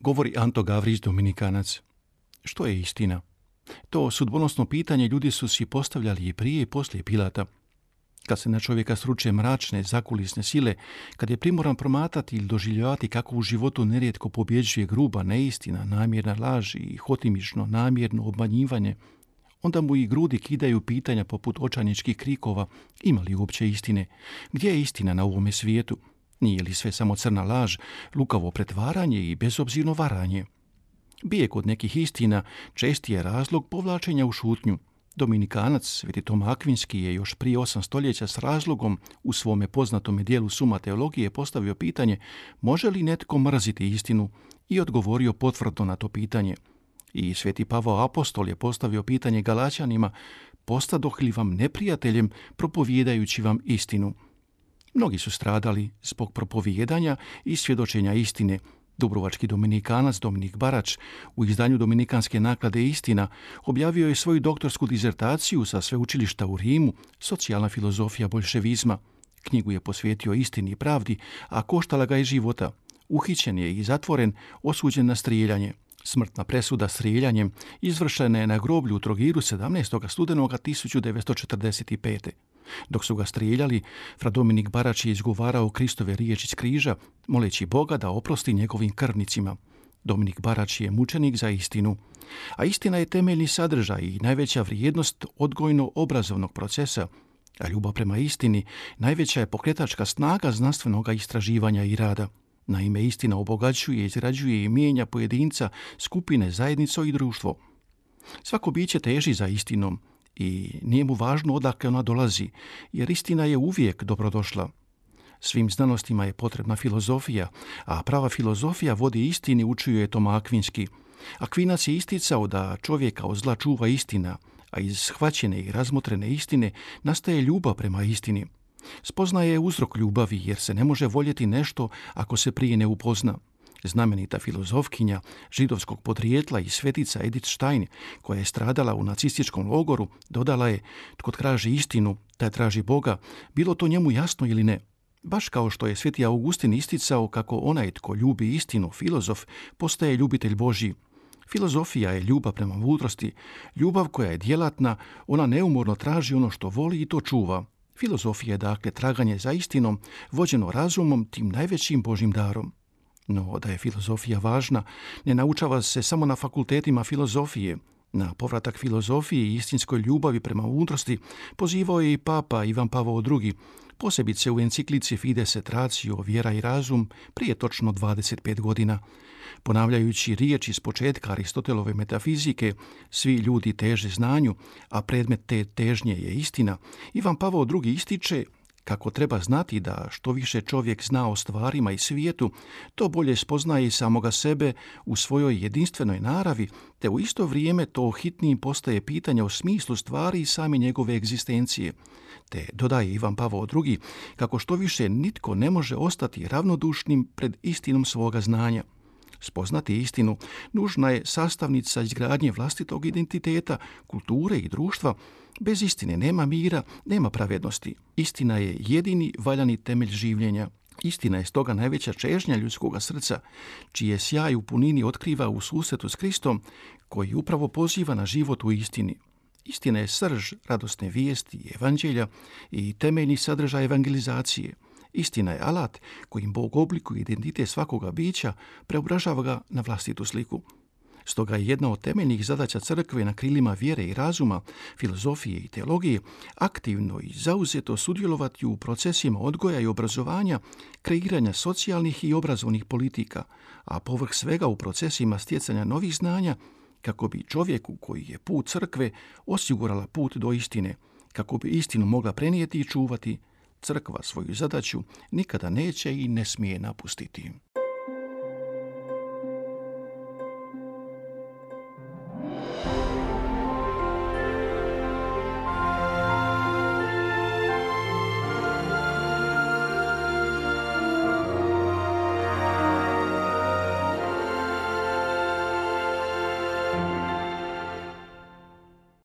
Govori Anto Gavrić Dominikanac. Što je istina? To sudbonosno pitanje ljudi su si postavljali i prije i poslije Pilata. Kad se na čovjeka sruče mračne, zakulisne sile, kad je primoran promatati ili doživljavati kako u životu nerijetko pobjeđuje gruba neistina, namjerna laž i hotimično namjerno obmanjivanje, onda mu i grudi kidaju pitanja poput očajničkih krikova, ima li uopće istine, gdje je istina na ovome svijetu, nije li sve samo crna laž, lukavo pretvaranje i bezobzirno varanje? Bije kod nekih istina česti je razlog povlačenja u šutnju. Dominikanac, Sveti Tom Akvinski, je još prije osam stoljeća s razlogom u svome poznatome dijelu Suma teologije postavio pitanje može li netko mrziti istinu i odgovorio potvrdno na to pitanje. I Sveti Pavao Apostol je postavio pitanje Galaćanima postadoh li vam neprijateljem propovjedajući vam istinu. Mnogi su stradali zbog propovijedanja i svjedočenja istine. Dubrovački dominikanac Dominik Barač u izdanju Dominikanske naklade Istina objavio je svoju doktorsku dizertaciju sa sveučilišta u Rimu, socijalna filozofija bolševizma. Knjigu je posvetio istini i pravdi, a koštala ga je života. Uhićen je i zatvoren, osuđen na strijeljanje. Smrtna presuda strijeljanjem izvršena je na groblju u Trogiru 17. studenoga 1945. Dok su ga strijeljali, fra Dominik Barač je izgovarao Kristove riječi iz križa, moleći Boga da oprosti njegovim krvnicima. Dominik Barač je mučenik za istinu, a istina je temeljni sadržaj i najveća vrijednost odgojno-obrazovnog procesa, a ljubav prema istini najveća je pokretačka snaga znanstvenog istraživanja i rada. Naime, istina obogaćuje, izrađuje i mijenja pojedinca, skupine, zajednico i društvo. Svako biće teži za istinom, i nije mu važno odakle ona dolazi, jer istina je uvijek dobrodošla. Svim znanostima je potrebna filozofija, a prava filozofija vodi istini učuje Toma Akvinski. Akvinac je isticao da čovjeka od zla čuva istina, a iz shvaćene i razmotrene istine nastaje ljubav prema istini. Spoznaje uzrok ljubavi jer se ne može voljeti nešto ako se prije ne upozna. Znamenita filozofkinja židovskog podrijetla i svetica Edith Stein, koja je stradala u nacističkom logoru, dodala je, tko traži istinu, taj traži Boga, bilo to njemu jasno ili ne. Baš kao što je sveti Augustin isticao kako onaj tko ljubi istinu, filozof, postaje ljubitelj Božji. Filozofija je ljubav prema mudrosti, ljubav koja je djelatna, ona neumorno traži ono što voli i to čuva. Filozofija je dakle traganje za istinom, vođeno razumom, tim najvećim Božim darom. No, da je filozofija važna, ne naučava se samo na fakultetima filozofije. Na povratak filozofiji i istinskoj ljubavi prema mudrosti pozivao je i papa Ivan Pavao II, posebice u enciklici Fides et Ratio, vjera i razum, prije točno 25 godina. Ponavljajući riječi iz početka Aristotelove metafizike, svi ljudi teže znanju, a predmet te težnje je istina, Ivan Pavao II ističe kako treba znati da što više čovjek zna o stvarima i svijetu, to bolje spoznaje i samoga sebe u svojoj jedinstvenoj naravi, te u isto vrijeme to hitnijim postaje pitanje o smislu stvari i same njegove egzistencije. Te dodaje Ivan Pavao II kako što više nitko ne može ostati ravnodušnim pred istinom svoga znanja. Spoznati istinu nužna je sastavnica izgradnje vlastitog identiteta, kulture i društva. Bez istine nema mira, nema pravednosti. Istina je jedini valjani temelj življenja. Istina je stoga najveća čežnja ljudskog srca, čije sjaj u punini otkriva u susretu s Kristom, koji upravo poziva na život u istini. Istina je srž radosne vijesti evanđelja i temeljni sadržaj evangelizacije – Istina je alat kojim Bog oblikuje identitet svakoga bića, preobražava ga na vlastitu sliku. Stoga je jedna od temeljnih zadaća crkve na krilima vjere i razuma, filozofije i teologije aktivno i zauzeto sudjelovati u procesima odgoja i obrazovanja, kreiranja socijalnih i obrazovnih politika, a povrh svega u procesima stjecanja novih znanja kako bi čovjeku koji je put crkve osigurala put do istine, kako bi istinu mogla prenijeti i čuvati, crkva svoju zadaću nikada neće i ne smije napustiti.